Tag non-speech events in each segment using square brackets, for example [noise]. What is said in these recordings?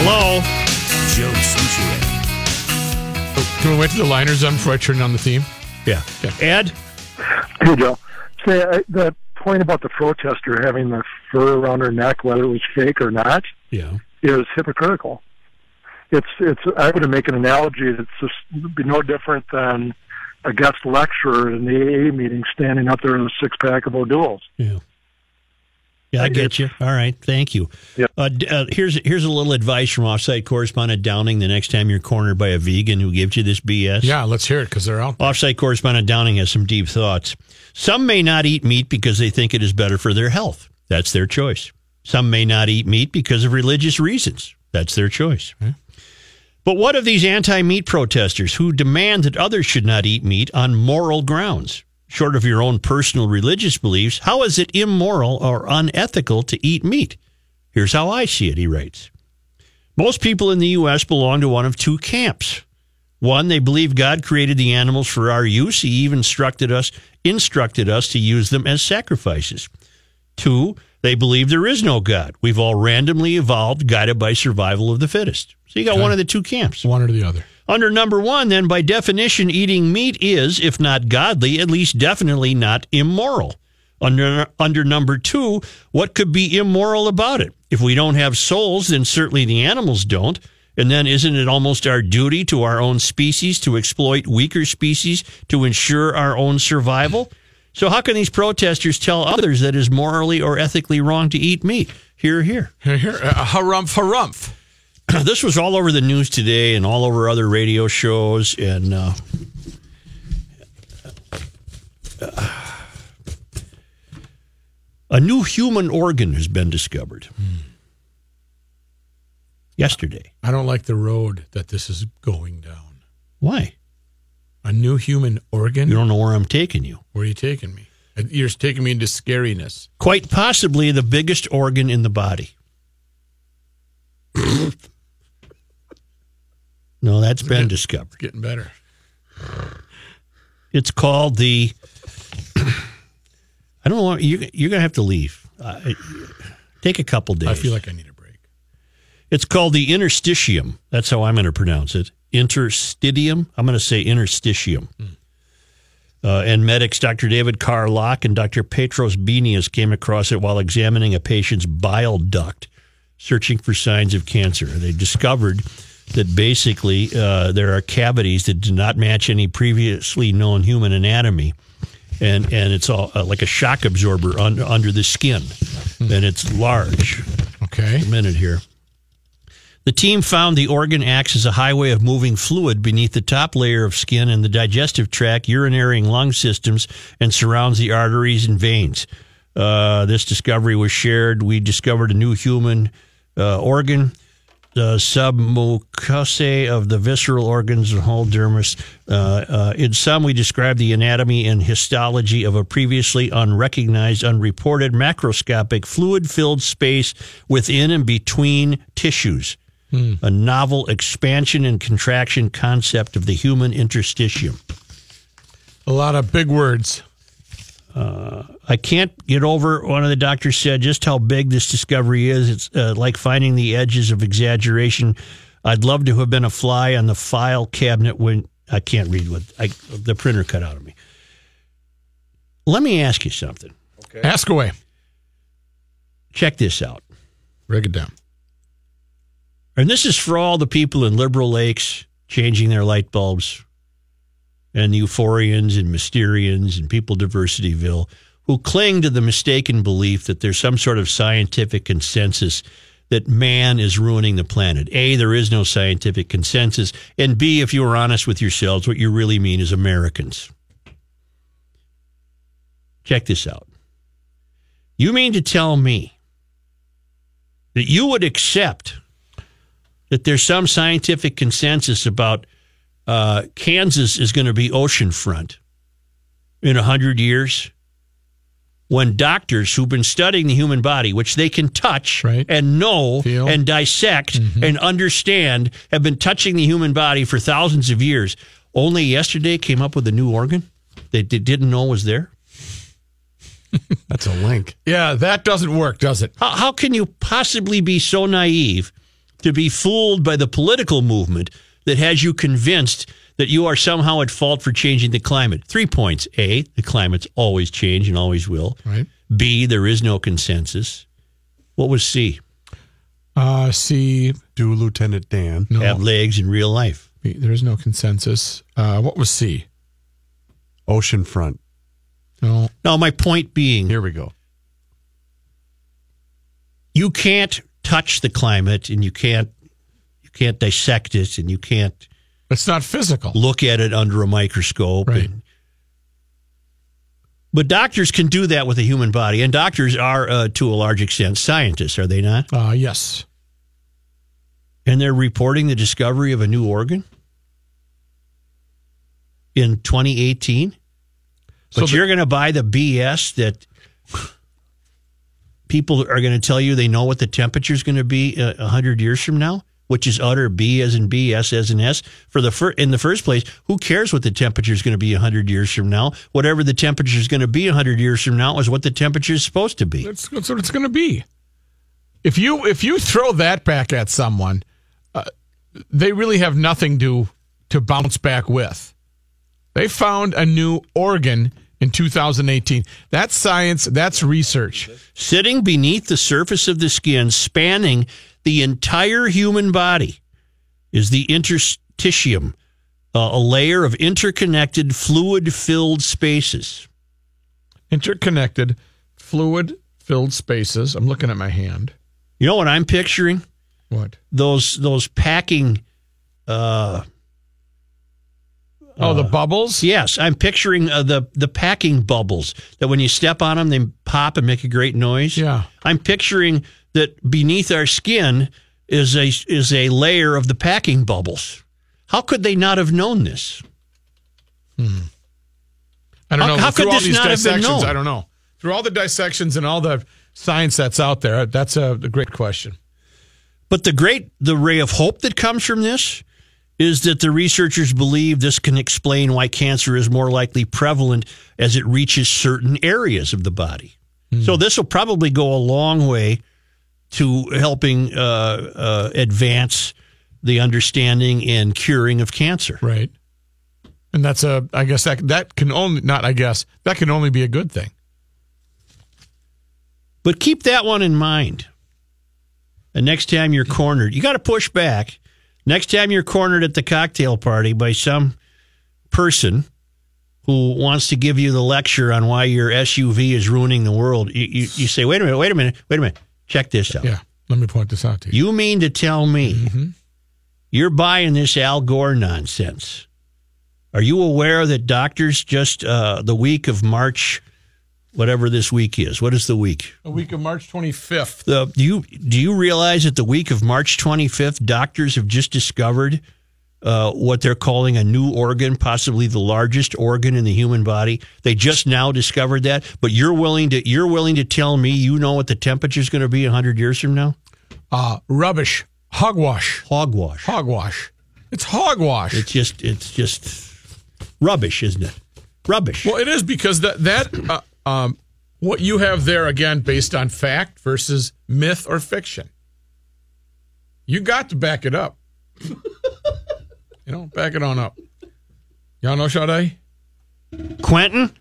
Hello. Joe Soucheray. Can we wait till the liner's done before I turn on the theme? Yeah. Ed? Hey, Joe. Say I, the point about the protester having the fur around her neck, whether it was fake or not, Yeah. is hypocritical. It's it's. I would make an analogy. It's just it'd be no different than a guest lecturer in the AA meeting standing up there in a six pack of O'Doul's. Yeah. Yeah, I get you. All right, thank you. Yep. Uh, uh, here's here's a little advice from offsite correspondent Downing. The next time you're cornered by a vegan who gives you this BS, Yeah, let's hear it because they're out. there. Offsite correspondent Downing has some deep thoughts. Some may not eat meat because they think it is better for their health. That's their choice. Some may not eat meat because of religious reasons. That's their choice. But what of these anti meat protesters who demand that others should not eat meat on moral grounds? Short of your own personal religious beliefs, how is it immoral or unethical to eat meat? Here's how I see it, he writes. Most people in the U.S. belong to one of two camps. One, they believe God created the animals for our use. He even instructed us, instructed us to use them as sacrifices. Two, they believe there is no God. We've all randomly evolved, guided by survival of the fittest. So you got Okay. one of the two camps. One or the other. Under number one, then, by definition, eating meat is, if not godly, at least definitely not immoral. Under, under number two, what could be immoral about it? If we don't have souls, then certainly the animals don't. And then isn't it almost our duty to our own species to exploit weaker species to ensure our own survival? So how can these protesters tell others that it is morally or ethically wrong to eat meat? Here, here. Here, here. Uh, harumph, harumph. [clears throat] this was all over the news today and all over other radio shows and uh, a new human organ has been discovered yesterday I don't like the road that this is going down. why A new human organ? you don't know where i'm taking you Where are you taking me? You're taking me into scariness. quite possibly the biggest organ in the body [laughs] no that's been discovered It's getting better. It's called the. I don't know. what- You're, to have to leave. Uh, take a couple days. I feel like I need a break. it's called the interstitium. That's how I'm going to pronounce it. Interstitium. I'm going to say interstitium. Uh, and medics Dr. David Carr-Locke and Dr. Petros Benias came across it while examining a patient's bile duct, searching for signs of cancer. They discovered that basically uh, there are cavities that do not match any previously known human anatomy. And, and it's all uh, like a shock absorber under, under the skin, and it's large Okay. a minute here. The team found the organ acts as a highway of moving fluid beneath the top layer of skin and the digestive tract, urinary and lung systems, and surrounds the arteries and veins. Uh, this discovery was shared. We discovered a new human uh, organ, the submucosae of the visceral organs and whole dermis. Uh, uh, in some, we describe the anatomy and histology of a previously unrecognized, unreported macroscopic fluid-filled space within and between tissues. A novel expansion and contraction concept of the human interstitium. A lot of big words. I can't get over, one of the doctors said, just how big this discovery is. It's uh, like finding the edges of exaggeration I'd love to have been a fly on the file cabinet when I can't read what I, the printer cut out of me. Let me ask you something. Ask away. Check this out. Break it down. And this is for all the people in Liberal Lakes changing their light bulbs and the euphorians and mysterians and people diversityville who cling to the mistaken belief that there's some sort of scientific consensus that man is ruining the planet. A, there is no scientific consensus. And B, if you are honest with yourselves, what you really mean is Americans. Check this out. You mean to tell me that you would accept that there's some scientific consensus about uh, Kansas is going to be oceanfront in 100 years? when doctors who've been studying the human body, which they can touch Right. and know Feel. and dissect and understand, have been touching the human body for thousands of years, only yesterday came up with a new organ that they didn't know was there? [laughs] That's a link. Yeah, that doesn't work, does it? How, how can you possibly be so naive to be fooled by the political movement that has you convinced that you are somehow at fault for changing the climate? Three points. A, the climate's always change and always will. Right. B, there is no consensus. What was C? Uh, C. Do Lieutenant Dan. No, Have legs in real life. B, there is no consensus. Uh, what was C? Oceanfront. No. Now, my point being, Here we go. you can't touch the climate and you can't you can't dissect it and you can't It's not physical. look at it under a microscope. Right. and- but doctors can do that with the human body, and doctors are, uh, to a large extent, scientists, are they not? Uh, yes. And they're reporting the discovery of a new organ in 2018. So But the- you're going to buy the BS that people are going to tell you they know what the temperature is going to be uh, a hundred years from now, which is utter B as in B, S as in S. For the fir- in the first place, who cares what the temperature is going to be a hundred years from now? Whatever the temperature is going to be a hundred years from now is what the temperature is supposed to be. That's, that's what it's going to be. If you if you throw that back at someone, uh, they really have nothing to to bounce back with. They found a new organ in 2018. That's science. That's research. sitting beneath the surface of the skin, spanning the entire human body, is the interstitium, uh, a layer of interconnected fluid filled spaces. Interconnected, fluid-filled spaces. I'm looking at my hand. You know what I'm picturing? What? Those those packing. Uh, Oh, the bubbles. yes, I'm picturing uh, the the packing bubbles that when you step on them, they pop and make a great noise. Yeah. I'm picturing that beneath our skin is a is a layer of the packing bubbles. How could they not have known this? I don't How- know. how Through could all this these not have been dissections, known? I don't know. Through all the dissections and all the science that's out there, that's a, a great question. But the great the ray of hope that comes from this is that the researchers believe this can explain why cancer is more likely prevalent as it reaches certain areas of the body. So this will probably go a long way to helping uh, uh, advance the understanding and curing of cancer. Right. And that's a, I guess that that can only, not I guess, that can only be a good thing. But keep that one in mind. And next time you're cornered, you got to push back. Next time you're cornered at the cocktail party by some person who wants to give you the lecture on why your SUV is ruining the world, you, you, you say, wait a minute, wait a minute, wait a minute. Check this out. Yeah. Let me point this out to you. You mean to tell me you're buying this Al Gore nonsense? Are you aware that doctors just uh, the week of March, whatever this week is, what is the week? A week of March 25th. The, do you do you realize that the week of March 25th, doctors have just discovered uh, what they're calling a new organ, possibly the largest organ in the human body? They just now discovered that, but you're willing to you're willing to tell me you know what the temperature is going to be 100 years from now? Uh, rubbish. Hogwash. Hogwash. Hogwash. It's hogwash. It's just it's just rubbish, isn't it? Rubbish. well, it is because that, that uh, um, what you have there, again, based on fact versus myth or fiction. You got to back it up. [laughs] You know, back it on up. Y'all know Sade? Quentin?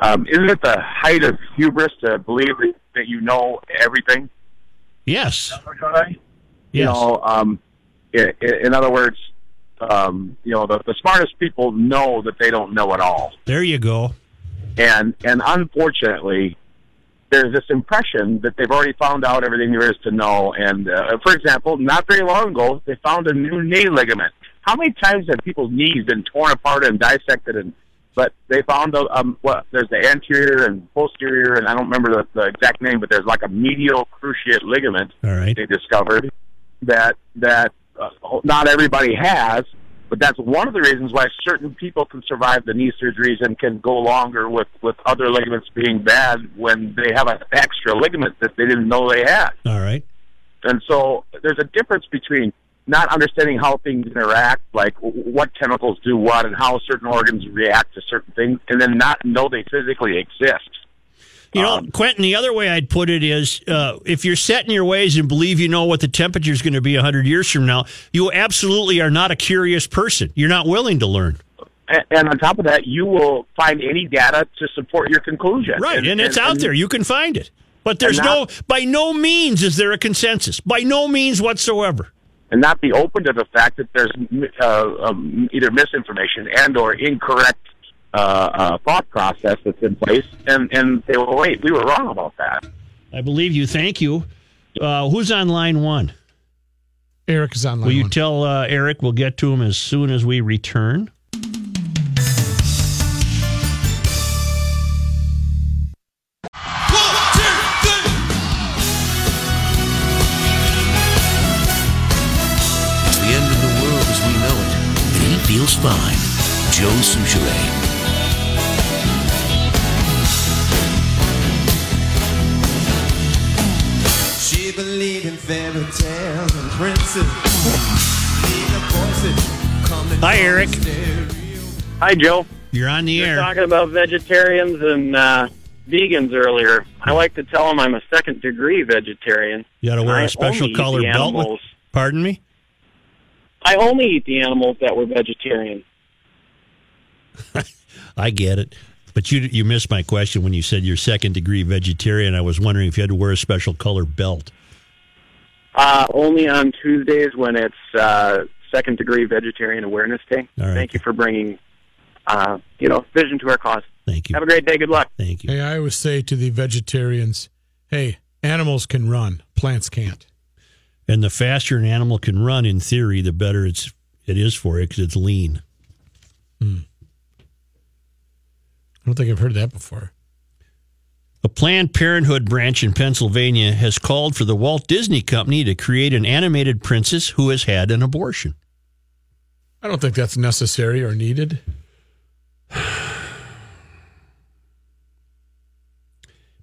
Um, isn't it the height of hubris to believe that, that you know everything? Yes. You Yes. know, um, in, in other words, um, you know, the, the smartest people know that they don't know it all, There you go. And and unfortunately, there's this impression that they've already found out everything there is to know. And uh, for example, not very long ago, they found a new knee ligament. How many times have people's knees been torn apart and dissected and but they found the um what there's the anterior and posterior and I don't remember the, the exact name, but there's like a medial cruciate ligament All right. they discovered that that uh, not everybody has, but that's one of the reasons why certain people can survive the knee surgeries and can go longer with with other ligaments being bad when they have an extra ligament that they didn't know they had. All right. And so there's a difference between not understanding how things interact, like what chemicals do what and how certain organs react to certain things, and then not know they physically exist. You know, Um, Quentin, the other way I'd put it is uh, if you're set in your ways and believe you know what the temperature is going to be 100 years from now, you absolutely are not a curious person. You're not willing to learn. And on top of that, you will find any data to support your conclusion. Right. And, it's out and- there. You can find it. But there's And no, by no means is there a consensus. By no means whatsoever. and not be open to the fact that there's uh, um, either misinformation and or incorrect uh, uh, thought process that's in place, and and say, well, wait, we were wrong about that. I believe you. Thank you. Uh, who's on line one? Eric is on line Will you one. tell uh, Eric we'll get to him as soon as we return? It's the end of the world as we know it, and he feels fine. Joe Soucheray. Hi, Eric. Hi, Joe. You're on the You were air. talking about vegetarians and uh, vegans earlier. I like to tell them I'm a second degree vegetarian. You got to wear a special colored belt. with- Pardon me? I only eat the animals that were vegetarian. [laughs] I get it. But you you missed my question when you said you're second degree vegetarian. I was wondering if you had to wear a special color belt. Uh, only on Tuesdays when it's uh, second degree vegetarian awareness day. All right. Thank you for bringing, uh, you know, vision to our cause. Thank you. Have a great day. Good luck. Thank you. Hey, I always say to the vegetarians, hey, animals can run, plants can't. And the faster an animal can run, in theory, the better it's it is for it because it's lean. I don't think I've heard that before. A Planned Parenthood branch in Pennsylvania has called for the Walt Disney Company to create an animated princess who has had an abortion. I don't think that's necessary or needed. [sighs] [sighs]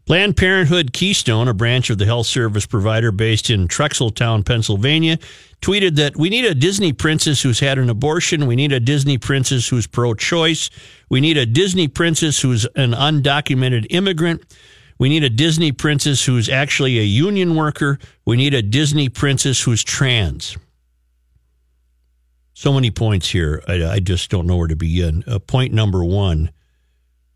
Planned Parenthood Keystone, a branch of the health service provider based in Trexlertown, Pennsylvania, tweeted that we need a Disney princess who's had an abortion. We need a Disney princess who's pro choice. We need a Disney princess who's an undocumented immigrant. We need a Disney princess who's actually a union worker. We need a Disney princess who's trans. So many points here. I, I just don't know where to begin. Uh, point number one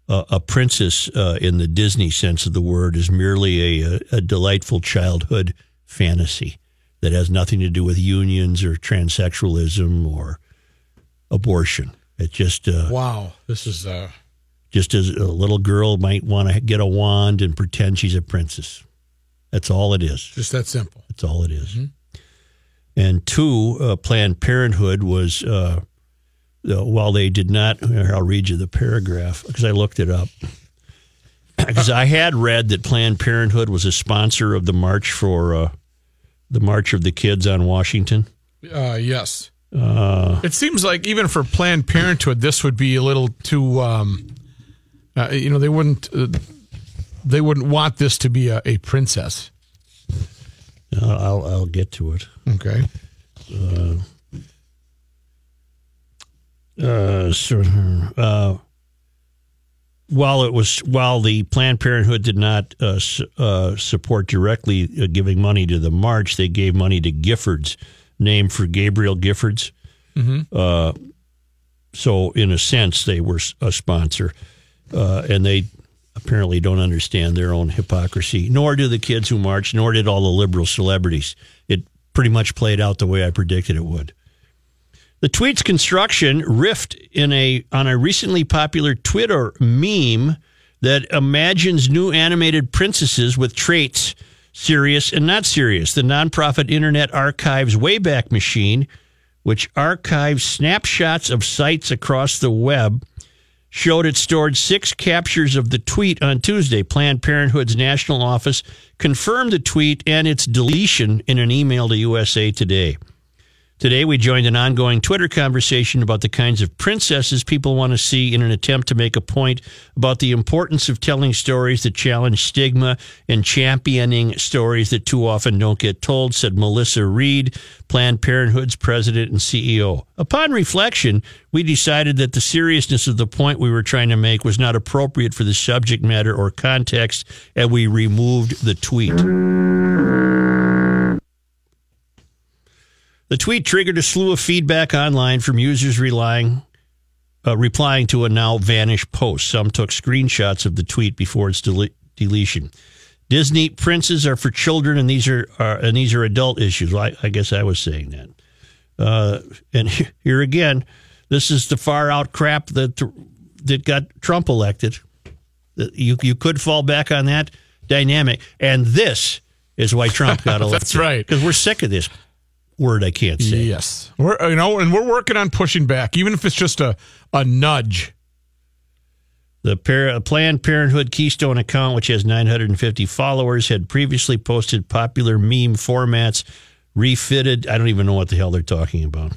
uh, a princess uh, in the Disney sense of the word is merely a, a, delightful childhood fantasy that has nothing to do with unions or transsexualism or abortion. It just uh, Wow, this is uh, just as a little girl might want to get a wand and pretend she's a princess. That's all it is. just that simple. That's all it is. And two, uh, Planned Parenthood was, uh, uh, while they did not, I'll read you the paragraph because I looked it up. [clears throat] Because I had read that Planned Parenthood was a sponsor of the March for uh, the March of the Kids on Washington. Uh, yes. Uh, It seems like even for Planned Parenthood, this would be a little too. Um, uh, you know, they wouldn't. Uh, they wouldn't want this to be a, a princess. I'll, I'll get to it. Okay. Uh, uh, while it was while the Planned Parenthood did not uh, su- uh, support directly uh, giving money to the march, they gave money to Giffords name for Gabrielle Giffords. Uh, so, in a sense, they were a sponsor, uh, and they apparently don't understand their own hypocrisy. Nor do the kids who marched, nor did all the liberal celebrities. It pretty much played out the way I predicted it would. The tweet's construction riffed in a on a recently popular Twitter meme that imagines new animated princesses with traits serious and not serious. The nonprofit Internet Archives Wayback Machine, which archives snapshots of sites across the web, showed it stored six captures of the tweet on Tuesday. Planned Parenthood's national office confirmed the tweet and its deletion in an email to USA Today. Today, we joined an ongoing Twitter conversation about the kinds of princesses people want to see in an attempt to make a point about the importance of telling stories that challenge stigma and championing stories that too often don't get told, said Melissa Reed, Planned Parenthood's president and CEO. Upon reflection, we decided that the seriousness of the point we were trying to make was not appropriate for the subject matter or context, and we removed the tweet. The tweet triggered a slew of feedback online from users relying, uh, replying to a now vanished post. Some took screenshots of the tweet before its dele- deletion. Disney princes are for children, and these are, are and these are adult issues. Well, I, I guess I was saying that. Uh, and here again, this is the far out crap that that got Trump elected. You you could fall back on that dynamic, and this is why Trump got [laughs] elected. That's right. because we're sick of this word I can't say. Yes, we're you know, and we're working on pushing back, even if it's just a a nudge. The Par- Planned Parenthood Keystone account, which has 950 followers, had previously posted popular meme formats, refitted. I don't even know what the hell they're talking about.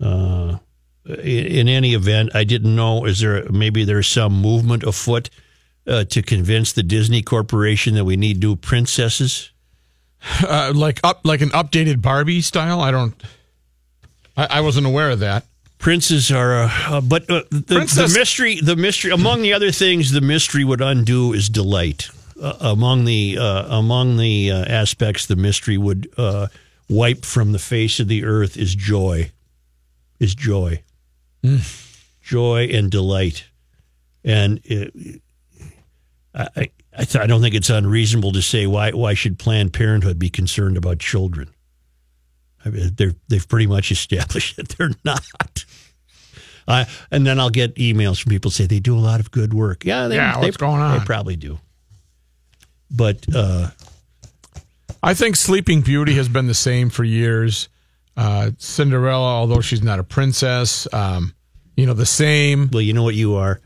Uh, in, in any event, I didn't know. Is there maybe there's some movement afoot uh, to convince the Disney Corporation that we need new princesses? Uh, like up like an updated Barbie style. I don't. I, I wasn't aware of that. Princes are, uh, uh, but uh, the, the mystery, the mystery, among the other things, the mystery would undo is delight. Uh, among the uh, among the uh, aspects, the mystery would uh, wipe from the face of the earth is joy, is joy, joy and delight, and it, I, I, th- I don't think it's unreasonable to say why why should Planned Parenthood be concerned about children? I mean, they're, they've pretty much established [laughs] that they're not. Uh, and then I'll get emails from people say they do a lot of good work. Yeah, they, Yeah, they, what's going on? They probably do. But uh, I think Sleeping Beauty has been the same for years. Uh, Cinderella, although she's not a princess, um, you know the same. well, you know what you are?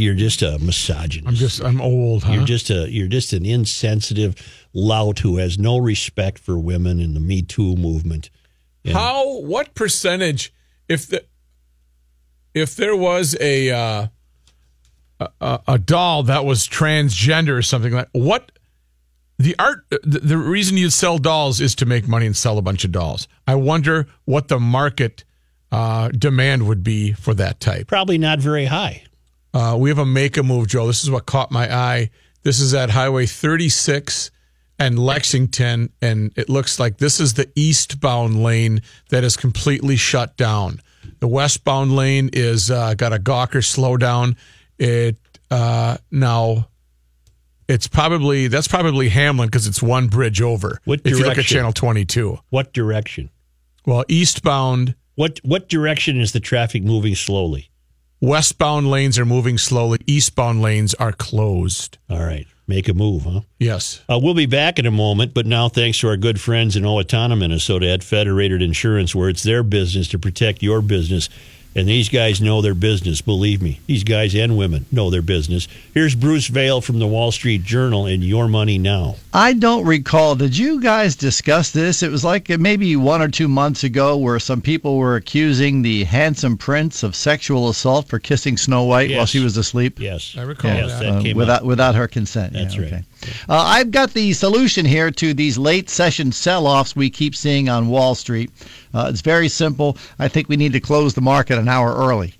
You're just a misogynist. I'm just I'm old, huh? You're just a you're just an insensitive lout who has no respect for women in the Me Too movement. And How? What percentage? If the if there was a uh, a- a, a doll that was transgender or something like what the art the, the reason you sell dolls is to make money and sell a bunch of dolls. I wonder what the market uh, demand would be for that type. Probably not very high. Uh, we have a make a move, Joe. This is what caught my eye. This is at Highway 36 and Lexington, and it looks like this is the eastbound lane that is completely shut down. The westbound lane is uh, got a Gawker slowdown. It uh, now it's probably that's probably Hamlin because it's one bridge over. What if you look at channel 22, What direction? well, eastbound, What what direction is the traffic moving slowly? Westbound lanes are moving slowly. Eastbound lanes are closed. All right, make a move, huh? Yes. Uh, we'll be back in a moment, but now thanks to our good friends in Owatonna, Minnesota at Federated Insurance, where it's their business to protect your business. And these guys know their business, believe me. These guys and women know their business. Here's Bruce Vail from the Wall Street Journal and Your Money Now. I don't recall. Did you guys discuss this? It was like maybe one or two months ago where some people were accusing the handsome prince of sexual assault for kissing Snow White while she was asleep. Yes. I recall yes, that. that Uh, without up. without her consent. That's yeah, right. okay. Uh, I've got the solution here to these late session sell-offs we keep seeing on Wall Street. Uh, it's very simple. I think we need to close the market an hour early.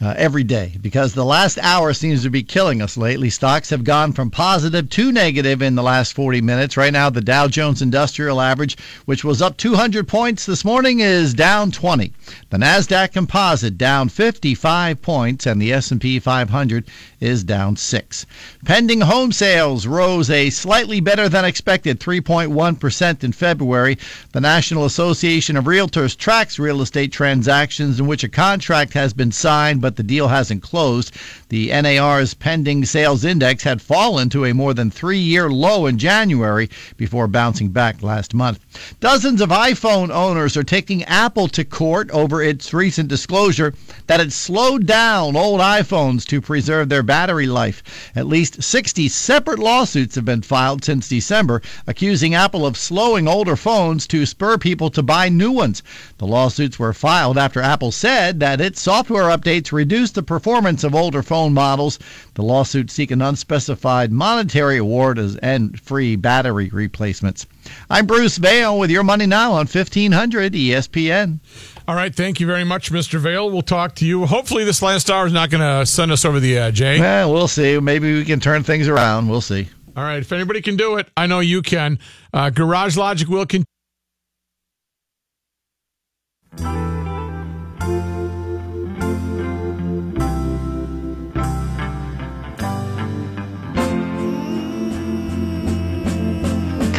Uh, every day because the last hour seems to be killing us lately. Stocks have gone from positive to negative in the last 40 minutes. Right now, the Dow Jones Industrial Average, which was up 200 points this morning, is down 20. The Nasdaq Composite down 55 points, and the S&P 500 is down six. Pending home sales rose a slightly better than expected 3.1% in February. The National Association of Realtors tracks real estate transactions in which a contract has been signed but the deal hasn't closed. The NAR's pending sales index had fallen to a more than three year low in January before bouncing back last month. Dozens of iPhone owners are taking Apple to court over its recent disclosure that it slowed down old iPhones to preserve their battery life. At least 60 separate lawsuits have been filed since December, accusing Apple of slowing older phones to spur people to buy new ones. The lawsuits were filed after Apple said that its software updates reduced the performance of older phone models. The lawsuits seek an unspecified monetary award and free battery replacements. I'm Bruce Vail with your money now on 1500 ESPN. All right, thank you very much, Mr. Vale. We'll talk to you. Hopefully, this last hour is not going to send us over the edge, eh? Well, we'll see. Maybe we can turn things around. We'll see. All right, if anybody can do it, I know you can. Uh, Garage Logic will continue.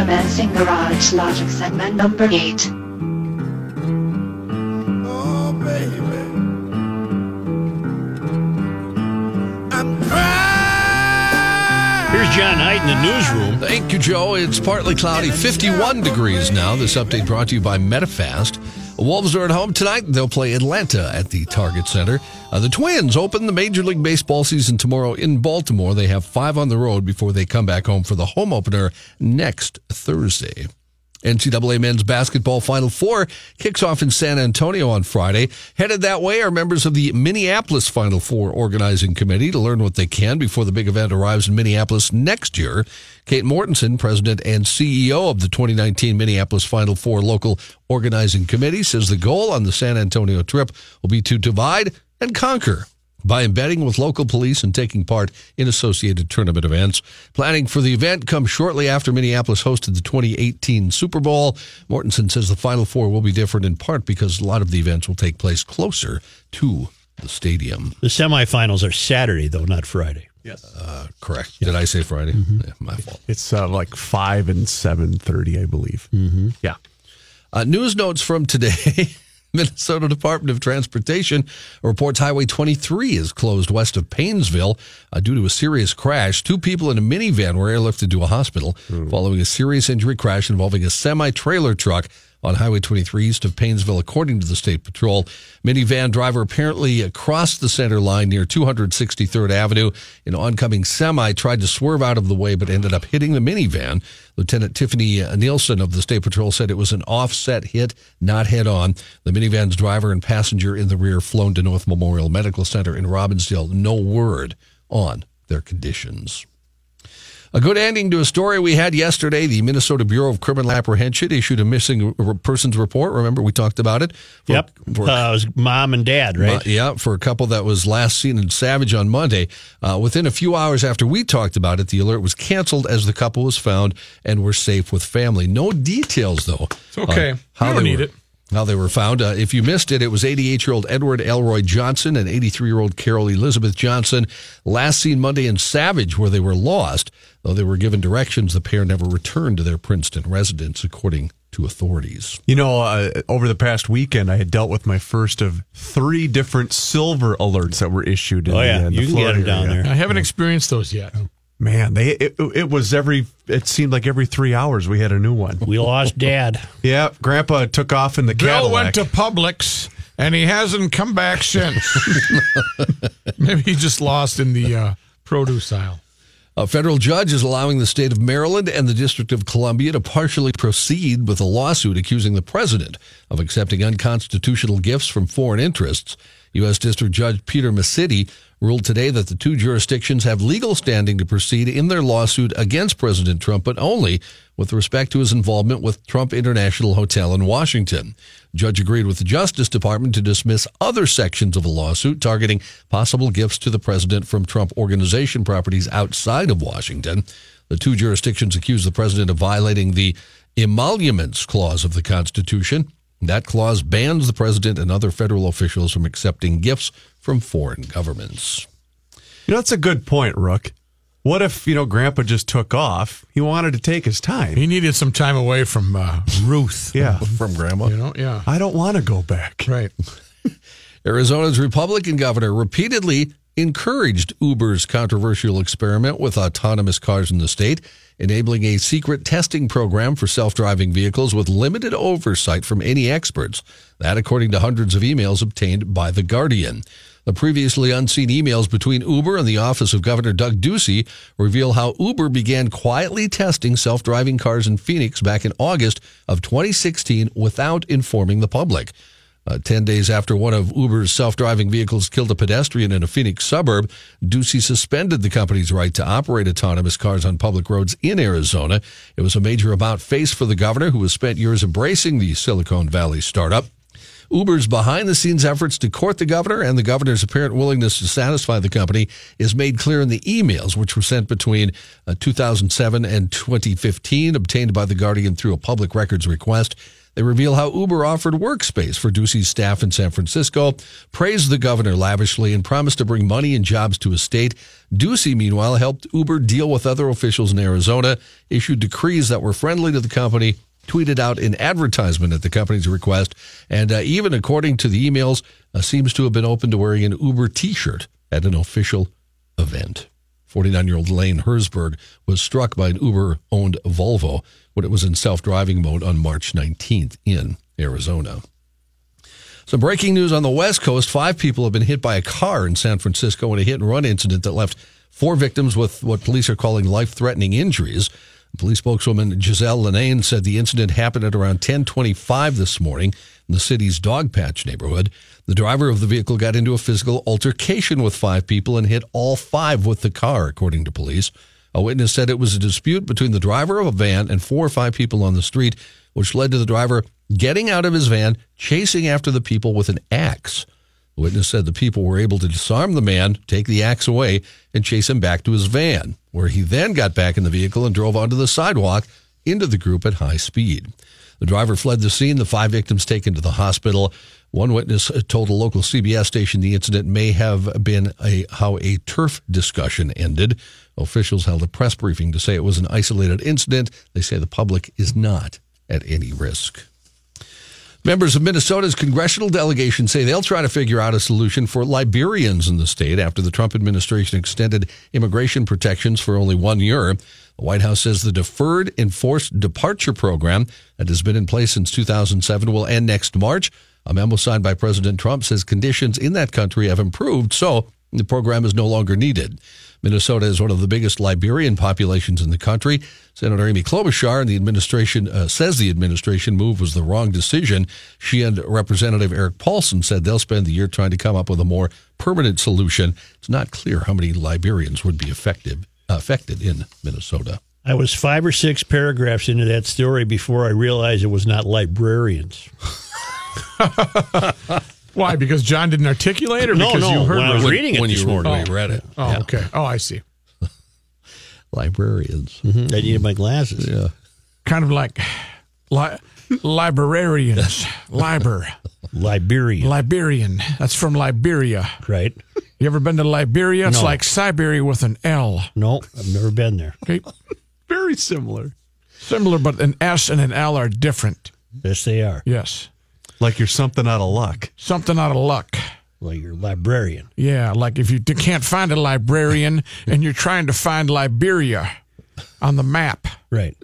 Commencing Garage Logic segment number 8. Oh, baby. I'm Here's John Height in the newsroom. Thank you, Joe. It's partly cloudy, 51 degrees now. This update brought to you by MetaFast. Wolves are at home tonight. They'll play Atlanta at the Target Center. Uh, the Twins open the Major League Baseball season tomorrow in Baltimore. They have five on the road before they come back home for the home opener next Thursday. NCAA men's basketball Final Four kicks off in San Antonio on Friday. Headed that way are members of the Minneapolis Final Four organizing committee to learn what they can before the big event arrives in Minneapolis next year. Kate Mortenson, president and CEO of the 2019 Minneapolis Final Four local organizing committee, says the goal on the San Antonio trip will be to divide and conquer by embedding with local police and taking part in associated tournament events. Planning for the event comes shortly after Minneapolis hosted the 2018 Super Bowl. Mortenson says the Final Four will be different in part because a lot of the events will take place closer to the stadium. The semifinals are Saturday, though, not Friday. Yes. Uh, correct. Did I say Friday? Yeah, my fault. It's uh, like five and seven thirty, I believe. Mm-hmm. Yeah. Uh, news notes from today. [laughs] Minnesota Department of Transportation reports Highway 23 is closed west of Paynesville uh, due to a serious crash. Two people in a minivan were airlifted to a hospital following a serious injury crash involving a semi trailer truck on Highway 23 east of Paynesville, according to the State Patrol. Minivan driver apparently crossed the center line near 263rd Avenue. An oncoming semi tried to swerve out of the way, but ended up hitting the minivan. Lieutenant Tiffany Nielsen of the State Patrol said it was an offset hit, not head on. The minivan's driver and passenger in the rear flown to North Memorial Medical Center in Robbinsdale. No word on their conditions. A good ending to a story we had yesterday. The Minnesota Bureau of Criminal Apprehension issued a missing persons report. Remember, we talked about it? For, yep. For, uh, it was mom and dad, right? Uh, yeah, for a couple that was last seen in Savage on Monday. Uh, within a few hours after we talked about it, the alert was canceled as the couple was found and were safe with family. No details, though. It's okay. how you don't they need were, it. How they were found. Uh, if you missed it, it was 88 year old Edward Elroy Johnson and 83 year old Carol Elizabeth Johnson, last seen Monday in Savage, where they were lost. Though they were given directions, the pair never returned to their Princeton residence, according to authorities. You know, uh, over the past weekend, I had dealt with my first of three different silver alerts that were issued. In Oh, yeah. the, in the You can get them down area. there. I haven't experienced those yet. Man, they it, it was every. It seemed like every three hours we had a new one. We lost dad. [laughs] Yeah, Grandpa took off in the Bill Cadillac. went to Publix and he hasn't come back since. [laughs] Maybe he just lost in the uh, produce aisle. A federal judge is allowing the state of Maryland and the District of Columbia to partially proceed with a lawsuit accusing the president of accepting unconstitutional gifts from foreign interests. U.S. District Judge Peter Messitte ruled today that the two jurisdictions have legal standing to proceed in their lawsuit against President Trump, but only with respect to his involvement with Trump International Hotel in Washington. Judge agreed with the Justice Department to dismiss other sections of a lawsuit targeting possible gifts to the president from Trump organization properties outside of Washington. The two jurisdictions accused the president of violating the emoluments clause of the Constitution. That clause bans the president and other federal officials from accepting gifts from foreign governments. You know, that's a good point, Rook. What if, you know, Grandpa just took off? He wanted to take his time. He needed some time away from uh, Ruth. Yeah. [laughs] From grandma. You know, yeah. I don't want to go back. Right. [laughs] Arizona's Republican governor repeatedly encouraged Uber's controversial experiment with autonomous cars in the state, enabling a secret testing program for self driving vehicles with limited oversight from any experts. That, according to hundreds of emails obtained by The Guardian. The previously unseen emails between Uber and the office of Governor Doug Ducey reveal how Uber began quietly testing self driving cars in Phoenix back in August of 2016 without informing the public. Uh, 10 days after one of Uber's self driving vehicles killed a pedestrian in a Phoenix suburb, Ducey suspended the company's right to operate autonomous cars on public roads in Arizona. It was a major about face for the governor, who has spent years embracing the Silicon Valley startup. Uber's behind the scenes efforts to court the governor and the governor's apparent willingness to satisfy the company is made clear in the emails which were sent between uh, 2007 and 2015, obtained by The Guardian through a public records request. They reveal how Uber offered workspace for Ducey's staff in San Francisco, praised the governor lavishly, and promised to bring money and jobs to his state. Ducey, meanwhile, helped Uber deal with other officials in Arizona, issued decrees that were friendly to the company, tweeted out an advertisement at the company's request, and uh, even according to the emails, uh, seems to have been open to wearing an Uber T-shirt at an official event. 49-year-old Lane Herzberg was struck by an Uber-owned Volvo when it was in self-driving mode on March 19th in Arizona. Some breaking news on the West Coast. Five people have been hit by a car in San Francisco in a hit and run incident that left four victims with what police are calling life threatening injuries. Police spokeswoman Giselle Linane said the incident happened at around 1025 this morning in the city's Dogpatch neighborhood. The driver of the vehicle got into a physical altercation with five people and hit all five with the car, according to police. A witness said it was a dispute between the driver of a van and four or five people on the street, which led to the driver getting out of his van, chasing after the people with an axe. The witness said the people were able to disarm the man, take the axe away, and chase him back to his van, where he then got back in the vehicle and drove onto the sidewalk into the group at high speed. The driver fled the scene, the five victims taken to the hospital. One witness told a local CBS station the incident may have been a how a turf discussion ended. Officials held a press briefing to say it was an isolated incident. They say the public is not at any risk. Members of Minnesota's congressional delegation say they'll try to figure out a solution for Liberians in the state after the Trump administration extended immigration protections for only one year. The White House says the deferred enforced departure program that has been in place since 2007 will end next March. A memo signed by President Trump says conditions in that country have improved, so the program is no longer needed. Minnesota is one of the biggest Liberian populations in the country. Senator Amy Klobuchar and the administration uh, says the administration move was the wrong decision. She and Representative Erik Paulsen said they'll spend the year trying to come up with a more permanent solution. It's not clear how many Liberians would be effective, affected in Minnesota. I was five or six paragraphs into that story before I realized it was not librarians. [laughs] Why? Because John didn't articulate, or No, because no, you heard when I was it? reading it when this you, morning. when you read it. Oh, Yeah. okay. Oh, I see. [laughs] Librarians. Mhm, I needed my glasses. Yeah. Kind of like li- librarians, [laughs] liber, Liberian. Liberian. That's from Liberia. right? You ever been to Liberia? It's No. like Siberia with an L. No, I've never been there. Okay, [laughs] Very similar. similar, but an S and an L are different. Yes, they are. Yes, Like you're something out of luck. something out of luck. Like you're a librarian. Yeah, like if you can't find a librarian [laughs] and you're trying to find Liberia on the map. Right.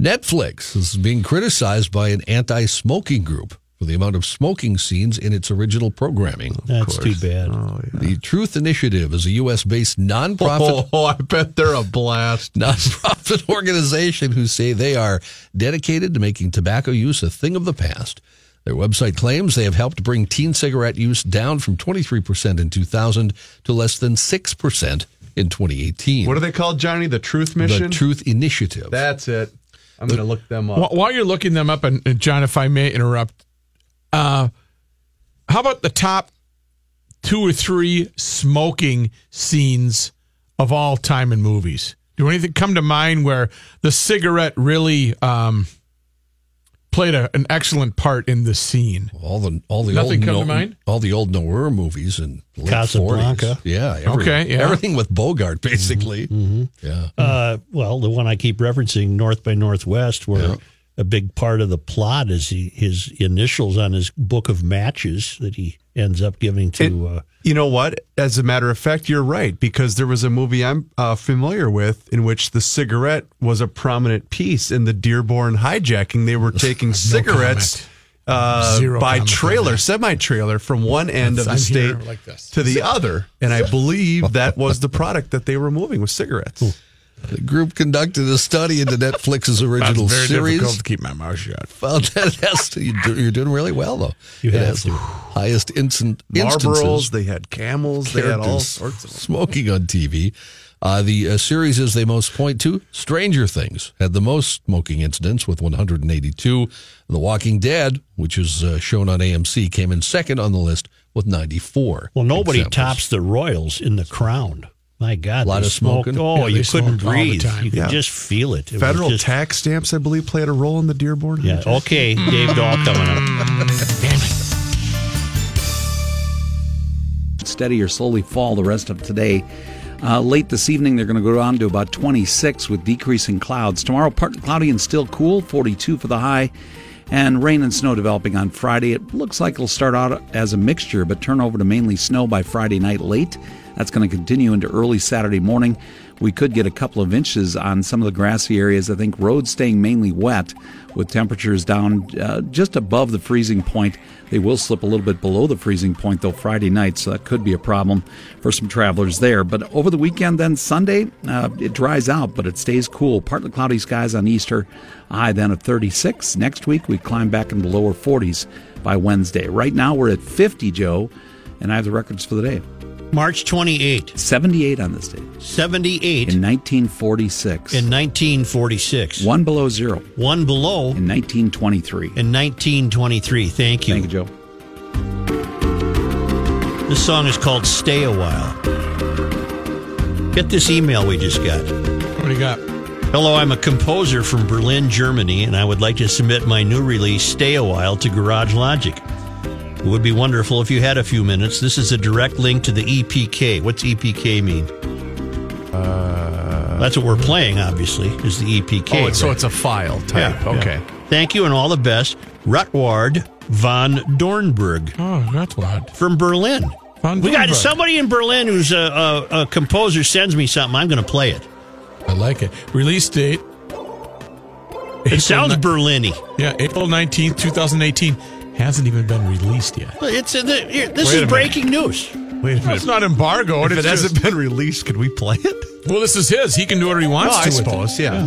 Netflix is being criticized by an anti smoking group for the amount of smoking scenes in its original programming. That's too bad. Oh, the Truth Initiative is a U.S. based nonprofit. [laughs] Oh, I bet they're a blast. [laughs] nonprofit organization who say they are dedicated to making tobacco use a thing of the past. Their website claims they have helped bring teen cigarette use down from 23% in 2000 to less than 6% in 2018. What are they called, Johnny? The Truth Mission? The Truth Initiative. That's it. I'm going to look them up. While you're looking them up, and, and John, if I may interrupt, uh, how about the top two or three smoking scenes of all time in movies? Do anything come to mind where the cigarette really um, played a, an excellent part in the scene? All the all the Nothing old come to mind? all the old noir movies and late Casablanca. 40s. Yeah, every- Okay, yeah. everything with Bogart basically. Mm-hmm. Yeah, Uh, well, the one I keep referencing, North by Northwest, where Yeah. A big part of the plot is he, his initials on his book of matches that he ends up giving to. uh, You know what? As a matter of fact, you're right because there was a movie I'm uh, familiar with in which the cigarette was a prominent piece in the Dearborn hijacking. They were taking cigarettes uh, by trailer, semi trailer, from one end of the I'm state like to the other, and I believe that was the product that they were moving with cigarettes. The group conducted a study into Netflix's original That's very series. difficult to keep my mouth shut. Found [laughs] that it has to, you do- you're doing really well though. You it have has to. highest instant Marlboros, instances they had camels, they had all sorts of smoking on TV. Uh, the uh, series as they most point to, Stranger Things had the most smoking incidents with 182. The Walking Dead, which is uh, shown on AMC, came in second on the list with 94. well, nobody examples. tops the Royals in the Crown. My God, a Lot they of smoked. smoking. Oh, Yeah, you couldn't smoked all the breathe. time. You could Yeah. just feel it. It Federal just- tax stamps, I believe, played a role in the Dearborn. Yeah. hijack. Okay, [laughs] Dave Dahl coming up. steady or slowly fall the rest of today. Uh, late this evening, they're going to go down to about 26 with decreasing clouds. Tomorrow, partly cloudy and still cool, 42 for the high. And rain and snow developing on Friday. It looks like it'll start out as a mixture, but turn over to mainly snow by Friday night late. That's going to continue into early Saturday morning. We could get a couple of inches on some of the grassy areas. I think roads staying mainly wet with temperatures down uh, just above the freezing point. They will slip a little bit below the freezing point, though, Friday night, so that could be a problem for some travelers there. But over the weekend, then Sunday, uh, it dries out, but it stays cool. Partly cloudy skies on Easter, high then of 36. Next week, we climb back into the lower 40s by Wednesday. Right now, we're at 50, Joe, and I have the records for the day. March 28, 78 on this date. 78 in 1946. in 1946. One below zero One below in 1923. in 1923. Thank you. Thank you, Joe. This song is called Stay a While. Get this email we just got. What do you got? Hello, I'm a composer from Berlin, Germany, and I would like to submit my new release, Stay a While, to Garage Logic. It would be wonderful if you had a few minutes. This is a direct link to the EPK. What's EPK mean? Uh, That's what we're playing, obviously, is the EPK. oh, it's, so it's a file type. Yeah, okay. yeah. Thank you and all the best. Rutward von Dornberg Oh, that's what. from Berlin. Von we got somebody in Berlin who's a, a, a composer sends me something. I'm going to play it. I like it. Release date. It sounds ni- Berlin-y. Yeah, April 19th, 2018. Hasn't even been released yet. It's in the, here, this Wait a is minute. breaking news. Wait a Well, minute. it's not embargoed. if It's it just, hasn't been released, could we play it? well, this is his. He can do whatever he wants Oh, I to. with it. suppose, yeah.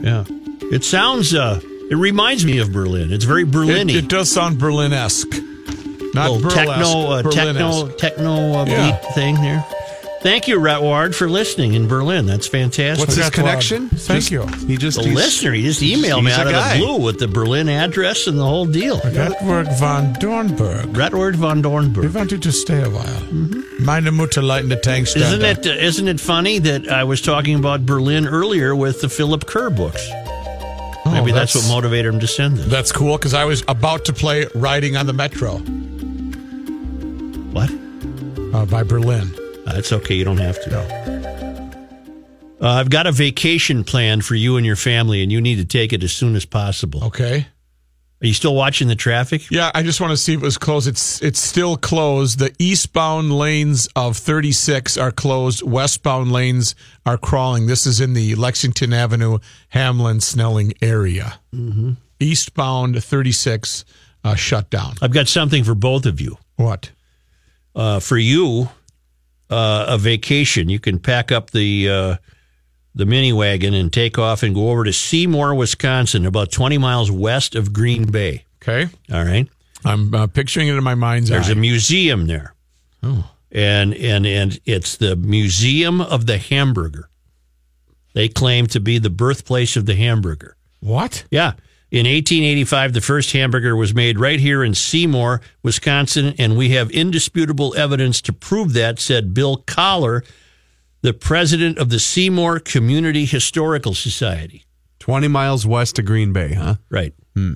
Yeah, it sounds. Uh, it reminds me of Berlin. It's very Berlin-y. It, it does sound Berlin-esque. Not little burlesque, techno, uh, techno, Berlin-esque. techno uh, Yeah. beat thing there. Thank you, Ratward, for listening in Berlin. That's fantastic. What's his connection? Thank Just- you. He just the he's- listener? He just emailed me he's out a of guy. the blue with the Berlin address and the whole deal. Redwerg von Dornberg. Ratward von We Dornberg. want you to stay a while. Meine Mutter lighten the tank stand Isn't up. it? Uh, isn't it funny that I was talking about Berlin earlier with the Philip Kerr books? Oh, Maybe that's, what motivated him to send this. That's cool because I was about to play Riding on the Metro What? uh, by Berlin. Uh, it's okay. You don't have to. Uh, I've got a vacation plan for you and your family, and you need to take it as soon as possible. Okay. Are you still watching the traffic? Yeah, I just want to see if it was closed. It's it's still closed. The eastbound lanes of 36 are closed. Westbound lanes are crawling. This is in the Lexington Avenue, Hamlin, Snelling area. Mm-hmm. Eastbound 36 uh, shut down. I've got something for both of you. What? Uh, for you, uh, a vacation. You can pack up the uh, the mini wagon and take off and go over to Seymour, Wisconsin, about 20 miles west of Green Bay. Okay. All right. I'm uh, picturing it in my mind's There's eye. a museum there. Oh. And and and it's the Museum of the Hamburger. They claim to be the birthplace of the hamburger. What? Yeah. In 1885, the first hamburger was made right here in Seymour, Wisconsin, and we have indisputable evidence to prove that, said Bill Collar, the president of the Seymour Community Historical Society. 20 miles west of Green Bay, huh? Right. Hmm.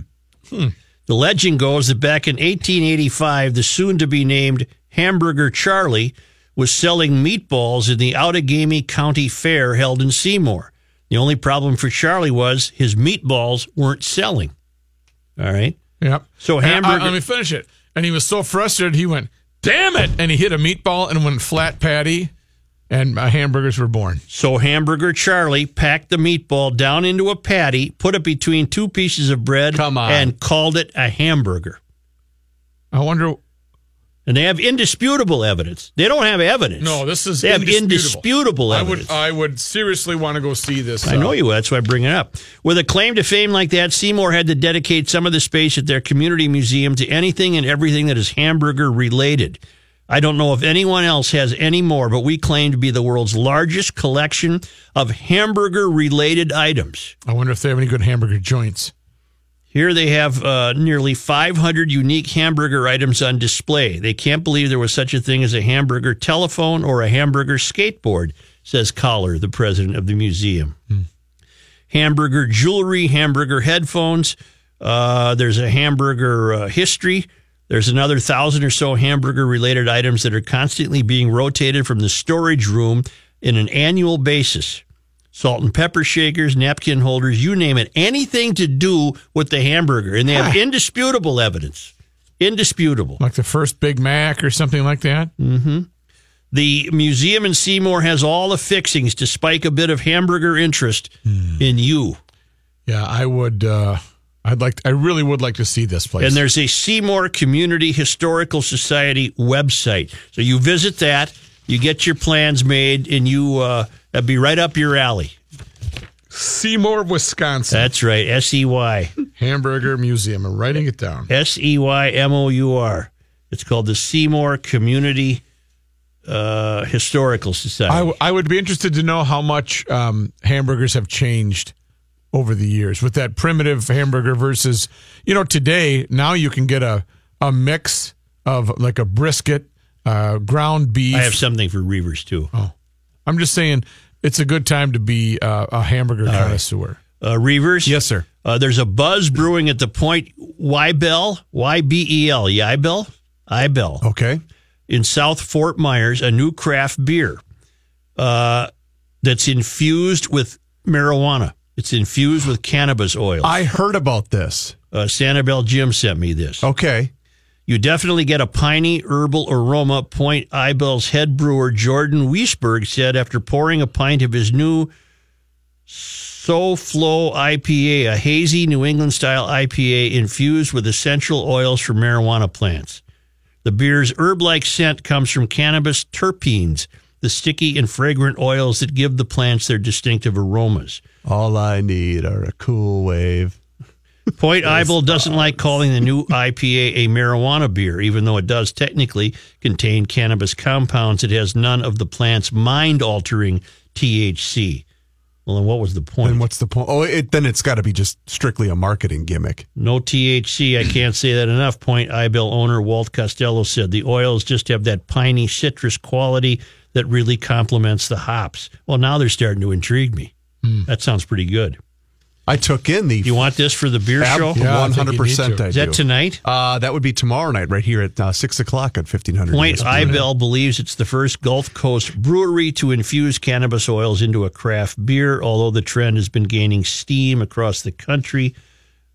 Hmm. The legend goes that back in 1885, the soon to be named Hamburger Charlie was selling meatballs in the Outagamie County Fair held in Seymour. The only problem for Charlie was his meatballs weren't selling. All right. Yep. So And I- hamburger- let me finish it. And he was so frustrated, he went, "Damn it!" And he hit a meatball and went flat patty, and uh, hamburgers were born. So Hamburger Charlie packed the meatball down into a patty, put it between two pieces of bread, Come on. and called it a hamburger. I wonder. And they have indisputable evidence. They don't have evidence. No, this is they have indisputable. indisputable I would, I would seriously want to go see this. I uh, know you would. That's why I bring it up. With a claim to fame like that, Seymour had to dedicate some of the space at their community museum to anything and everything that is hamburger related. I don't know if anyone else has any more, but we claim to be the world's largest collection of hamburger related items. I wonder if they have any good hamburger joints. Here they have uh, nearly 500 unique hamburger items on display. They can't believe there was such a thing as a hamburger telephone or a hamburger skateboard, says Collar, the president of the museum. Hamburger jewelry, hamburger headphones. Uh, there's a hamburger uh, history. There's another thousand or so hamburger related items that are constantly being rotated from the storage room in an annual basis salt and pepper shakers, napkin holders, you name it, anything to do with the hamburger. And they have indisputable evidence. Indisputable. Like the first Big Mac or something like that. Mm-hmm. The museum in Seymour has all the fixings to spike a bit of hamburger interest in you. Yeah, I would. Uh, I'd like. I really would like to see this place. And there's a Seymour Community Historical Society website. So you visit that, you get your plans made, and you uh, that'd be right up your alley. Seymour, Wisconsin. That's right. S E Y. Hamburger Museum. I'm writing it down. S E Y M O U R. It's called the Seymour Community uh, Historical Society. I, w- I would be interested to know how much um, hamburgers have changed over the years with that primitive hamburger versus, you know, today, now you can get a, a mix of like a brisket, uh, ground beef. I have something for Reavers too. Oh, I'm just saying it's a good time to be uh, a hamburger right. connoisseur. Uh, Reavers? Yes, sir. Uh, there's a buzz brewing at the Point Y Bell, Ybel, Y B E L, Ybel, Ybel. Okay. In South Fort Myers, a new craft beer uh, that's infused with marijuana. It's infused with cannabis oil. I heard about this. Uh, Sanibel Jim sent me this. Okay. You definitely get a piney herbal aroma. Point Ybel's head brewer Jordan Wiesberg said after pouring a pint of his new So Flow IPA, a hazy New England style IPA infused with essential oils from marijuana plants. The beer's herb like scent comes from cannabis terpenes, the sticky and fragrant oils that give the plants their distinctive aromas. All I need are a cool wave. Point Ybel doesn't like calling the new IPA a marijuana beer, even though it does technically contain cannabis compounds. It has none of the plant's mind altering THC. Well, then what was the point? And what's the point? Oh, it, then it's got to be just strictly a marketing gimmick. No THC. I can't say that enough. Point Ybel owner Walt Costello said the oils just have that piney citrus quality that really complements the hops. Well, now they're starting to intrigue me. Hmm. That sounds pretty good. I took in the. You want this for the beer Ab- show? Yeah, I One think you hundred need percent. to. I Is that tonight? Uh, that would be tomorrow night, right here at uh, six o'clock at fifteen hundred. Point Ybel believes it's the first Gulf Coast brewery to infuse cannabis oils into a craft beer, although the trend has been gaining steam across the country.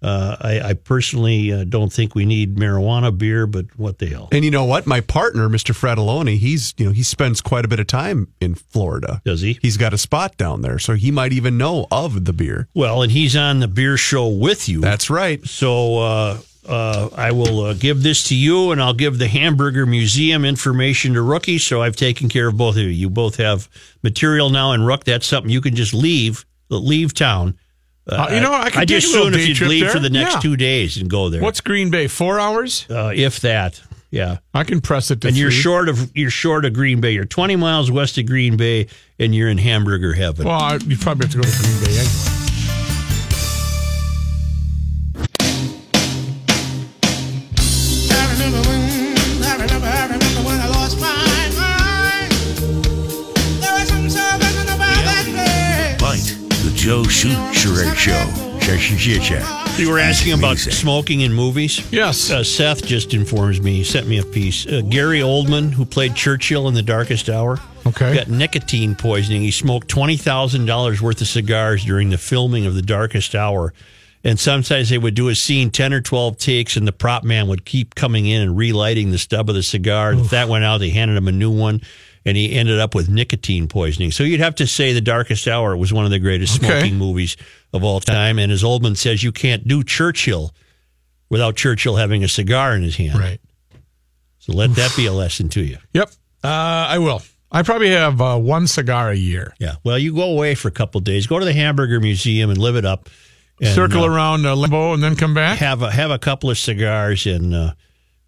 Uh, I, I personally uh, don't think we need marijuana beer, but what the hell? And you know what? My partner, Mr. Fratelloni, he's you know he spends quite a bit of time in Florida. Does he? He's got a spot down there, so he might even know of the beer. Well, and he's on the beer show with you. That's right. So uh, uh, I will uh, give this to you, and I'll give the Hamburger Museum information to Rookie. So I've taken care of both of you. You both have material now, and Rook, that's something you can just leave leave town. Uh, you know, I could I just soon if you'd leave there. for the next Yeah. two days and go there. What's Green Bay? Four hours? uh, if that? Yeah, I can press it to and you're short of you're short of Green Bay. You're 20 miles west of Green Bay, and you're in hamburger heaven. Well, I, you probably have to go to Green Bay anyway. You were asking about smoking in movies? Yes. Uh, Seth just informs me, he sent me a piece. Uh, Gary Oldman, who played Churchill in The Darkest Hour, Okay. got nicotine poisoning. He smoked $20,000 worth of cigars during the filming of The Darkest Hour. And sometimes they would do a scene 10 or 12 takes, and the prop man would keep coming in and relighting the stub of the cigar. And if that went out, they handed him a new one, and he ended up with nicotine poisoning. So you'd have to say The Darkest Hour was one of the greatest Okay. smoking movies of all time. And as Oldman says, you can't do Churchill without Churchill having a cigar in his hand. Right. So let that be a lesson to you. Yep. Uh, I will. I probably have uh, one cigar a year. Yeah. Well, you go away for a couple of days, go to the Hamburger Museum and live it up. And, Circle uh, around uh, Limbo and then come back. Have a have a couple of cigars and uh,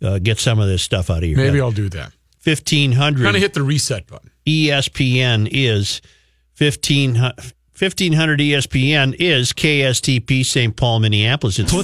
uh, get some of this stuff out of your Maybe head. I'll do that. Fifteen hundred. Kind of hit the reset button. ESPN is 15, 1500 ESPN is KSTP St. Paul, Minneapolis. It's